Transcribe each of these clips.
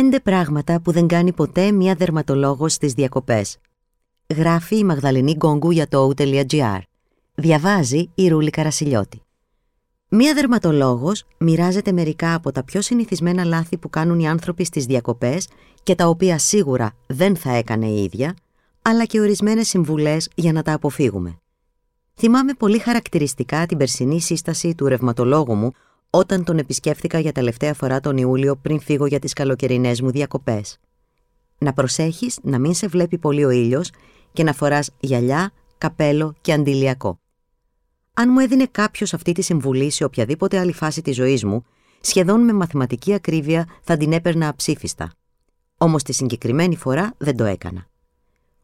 Πέντε πράγματα που δεν κάνει ποτέ μία δερματολόγος στις διακοπές. Γράφει η Μαγδαλενή Γκόγκου για το o.gr. Διαβάζει η Ρούλη Καρασιλιώτη. Μία δερματολόγος μοιράζεται μερικά από τα πιο συνηθισμένα λάθη που κάνουν οι άνθρωποι στις διακοπές και τα οποία σίγουρα δεν θα έκανε η ίδια, αλλά και ορισμένες συμβουλές για να τα αποφύγουμε. Θυμάμαι πολύ χαρακτηριστικά την περσινή σύσταση του ρευματολόγου μου όταν τον επισκέφθηκα για τελευταία φορά τον Ιούλιο πριν φύγω για τις καλοκαιρινές μου διακοπές. Να προσέχεις να μην σε βλέπει πολύ ο ήλιος και να φοράς γυαλιά, καπέλο και αντιλιακό. Αν μου έδινε κάποιος αυτή τη συμβουλή σε οποιαδήποτε άλλη φάση της ζωής μου, σχεδόν με μαθηματική ακρίβεια θα την έπαιρνα αψήφιστα. Όμως τη συγκεκριμένη φορά δεν το έκανα.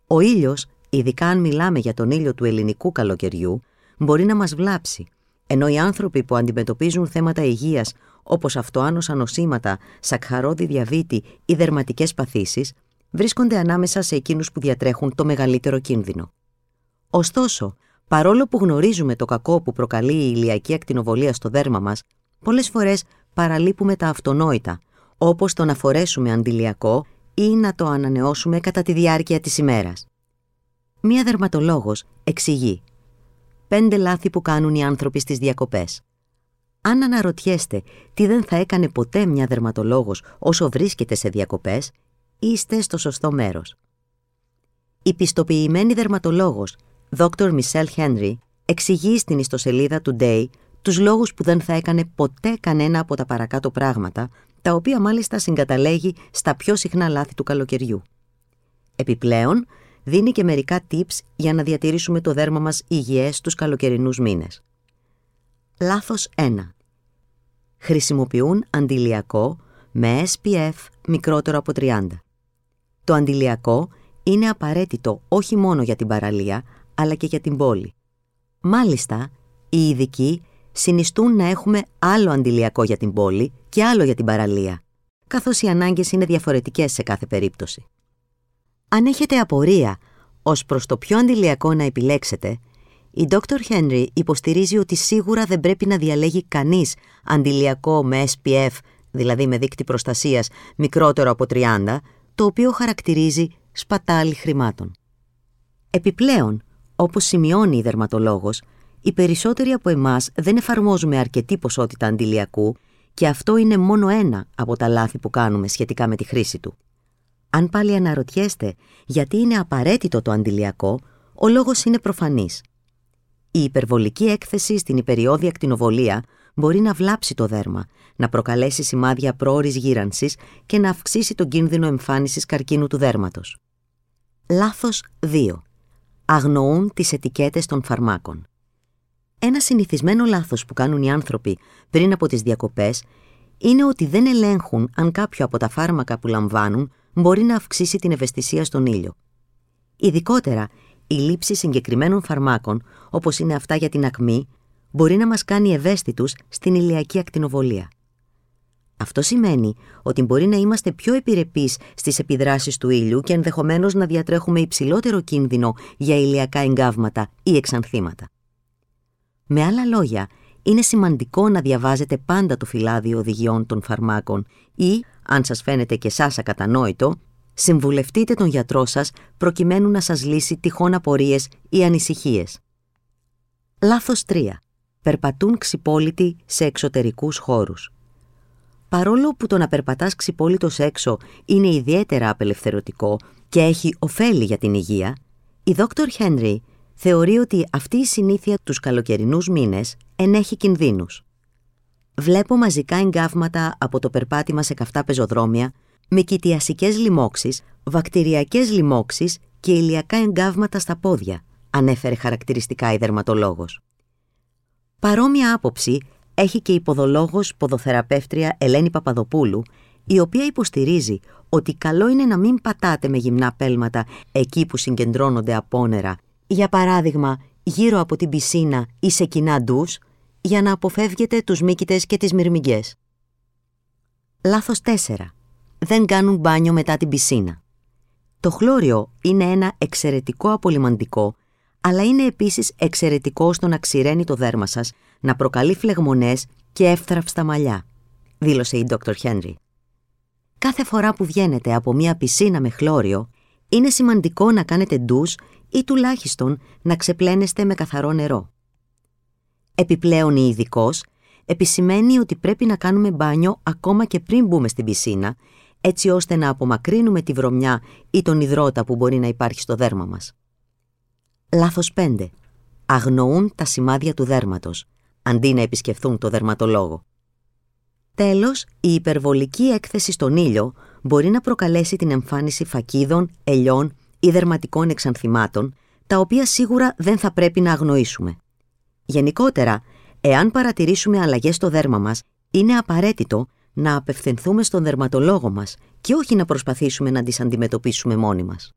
Ο ήλιος, ειδικά αν μιλάμε για τον ήλιο του ελληνικού καλοκαιριού, μπορεί να μας βλάψει ενώ οι άνθρωποι που αντιμετωπίζουν θέματα υγείας όπως αυτοάνωσα νοσήματα, σακχαρώδη διαβήτη ή δερματικές παθήσεις, βρίσκονται ανάμεσα σε εκείνους που διατρέχουν το μεγαλύτερο κίνδυνο. Ωστόσο, παρόλο που γνωρίζουμε το κακό που προκαλεί η ηλιακή ακτινοβολία στο δέρμα μας, πολλές φορές παραλείπουμε τα αυτονόητα, όπως το να φορέσουμε αντιλιακό ή να το ανανεώσουμε κατά τη διάρκεια της ημέρας. Μία δερματολόγος εξηγεί πέντε λάθη που κάνουν οι άνθρωποι στις διακοπές. Αν αναρωτιέστε τι δεν θα έκανε ποτέ μια δερματολόγος όσο βρίσκεται σε διακοπές, είστε στο σωστό μέρος. Η πιστοποιημένη δερματολόγος Dr. Michelle Henry εξηγεί στην ιστοσελίδα Today τους λόγους που δεν θα έκανε ποτέ κανένα από τα παρακάτω πράγματα, τα οποία μάλιστα συγκαταλέγει στα πιο συχνά λάθη του καλοκαιριού. Επιπλέον, δίνει και μερικά tips για να διατηρήσουμε το δέρμα μας υγιές τους καλοκαιρινούς μήνες. Λάθος 1. Χρησιμοποιούν αντιλιακό με SPF μικρότερο από 30. Το αντιλιακό είναι απαραίτητο όχι μόνο για την παραλία, αλλά και για την πόλη. Μάλιστα, οι ειδικοί συνιστούν να έχουμε άλλο αντιλιακό για την πόλη και άλλο για την παραλία, καθώς οι ανάγκες είναι διαφορετικές σε κάθε περίπτωση. Αν έχετε απορία ως προς το ποιο αντιλιακό να επιλέξετε, η Dr. Henry υποστηρίζει ότι σίγουρα δεν πρέπει να διαλέγει κανείς αντιλιακό με SPF, δηλαδή με δίκτυ προστασίας μικρότερο από 30, το οποίο χαρακτηρίζει σπατάλη χρημάτων. Επιπλέον, όπως σημειώνει η δερματολόγος, οι περισσότεροι από εμάς δεν εφαρμόζουμε αρκετή ποσότητα αντιλιακού και αυτό είναι μόνο ένα από τα λάθη που κάνουμε σχετικά με τη χρήση του. Αν πάλι αναρωτιέστε γιατί είναι απαραίτητο το αντιλιακό, ο λόγος είναι προφανής. Η υπερβολική έκθεση στην υπεριόδια ακτινοβολία μπορεί να βλάψει το δέρμα, να προκαλέσει σημάδια πρόορης γύρανσης και να αυξήσει τον κίνδυνο εμφάνισης καρκίνου του δέρματος. Λάθος 2. Αγνοούν τις ετικέτες των φαρμάκων. Ένα συνηθισμένο λάθος που κάνουν οι άνθρωποι πριν από τις διακοπές είναι ότι δεν ελέγχουν αν κάποιο από τα φάρμακα που λαμβάνουν μπορεί να αυξήσει την ευαισθησία στον ήλιο. Ειδικότερα, η λήψη συγκεκριμένων φαρμάκων, όπως είναι αυτά για την ακμή, μπορεί να μας κάνει ευαίσθητους στην ηλιακή ακτινοβολία. Αυτό σημαίνει ότι μπορεί να είμαστε πιο επιρρεπείς στις επιδράσεις του ήλιου και ενδεχομένως να διατρέχουμε υψηλότερο κίνδυνο για ηλιακά εγκάβματα ή εξανθήματα. Με άλλα λόγια, είναι σημαντικό να διαβάζετε πάντα το φυλάδιο οδηγιών των φαρμάκων ή, αν σας φαίνεται και σας ακατανόητο, συμβουλευτείτε τον γιατρό σας προκειμένου να σας λύσει τυχόν απορίες ή ανησυχίες. Λάθος 3. Περπατούν ξυπόλυτοι σε εξωτερικούς χώρους. Παρόλο που το να περπατάς ξυπόλυτος έξω είναι ιδιαίτερα απελευθερωτικό και έχει ωφέλη για την υγεία, η Dr. Henry θεωρεί ότι αυτή η συνήθεια τους καλοκαιρινούς μήνες ενέχει κινδύνους. Βλέπω μαζικά εγκάβματα από το περπάτημα σε καυτά πεζοδρόμια, με κοιτιασικές λοιμώξεις, βακτηριακές λοιμώξεις και ηλιακά εγκάβματα στα πόδια, ανέφερε χαρακτηριστικά η δερματολόγος. Παρόμοια άποψη έχει και η ποδολόγος ποδοθεραπεύτρια Ελένη Παπαδοπούλου, η οποία υποστηρίζει ότι καλό είναι να μην πατάτε με γυμνά πέλματα εκεί που συγκεντρώνονται απόνερα, για παράδειγμα γύρω από την πισίνα ή σε κοινά ντους, για να αποφεύγετε τους μύκητες και τις μυρμηγκές. Λάθος 4. Δεν κάνουν μπάνιο μετά την πισίνα. Το χλώριο είναι ένα εξαιρετικό απολυμαντικό, αλλά είναι επίσης εξαιρετικό στο να ξηραίνει το δέρμα σας, να προκαλεί φλεγμονές και εύθραυστα μαλλιά, δήλωσε η Dr. Henry. κάθε φορά που βγαίνετε από μια πισίνα με χλώριο, είναι σημαντικό να κάνετε ντους ή τουλάχιστον να ξεπλένεστε με καθαρό νερό. Επιπλέον η ειδικός επισημαίνει ότι πρέπει να κάνουμε μπάνιο ακόμα και πριν μπούμε στην πισίνα, έτσι ώστε να απομακρύνουμε τη βρωμιά ή τον υδρότα που μπορεί να υπάρχει στο δέρμα μας. Λάθος 5. Αγνοούν τα σημάδια του δέρματος, αντί να επισκεφθούν το δερματολόγο. Τέλος, η υπερβολική έκθεση στον ήλιο μπορεί να προκαλέσει την εμφάνιση φακίδων, ελιών ή δερματικών εξανθημάτων, τα οποία σίγουρα δεν θα πρέπει να αγνοήσουμε. Γενικότερα, εάν παρατηρήσουμε αλλαγές στο δέρμα μας, είναι απαραίτητο να απευθυνθούμε στον δερματολόγο μας και όχι να προσπαθήσουμε να τις αντιμετωπίσουμε μόνοι μας.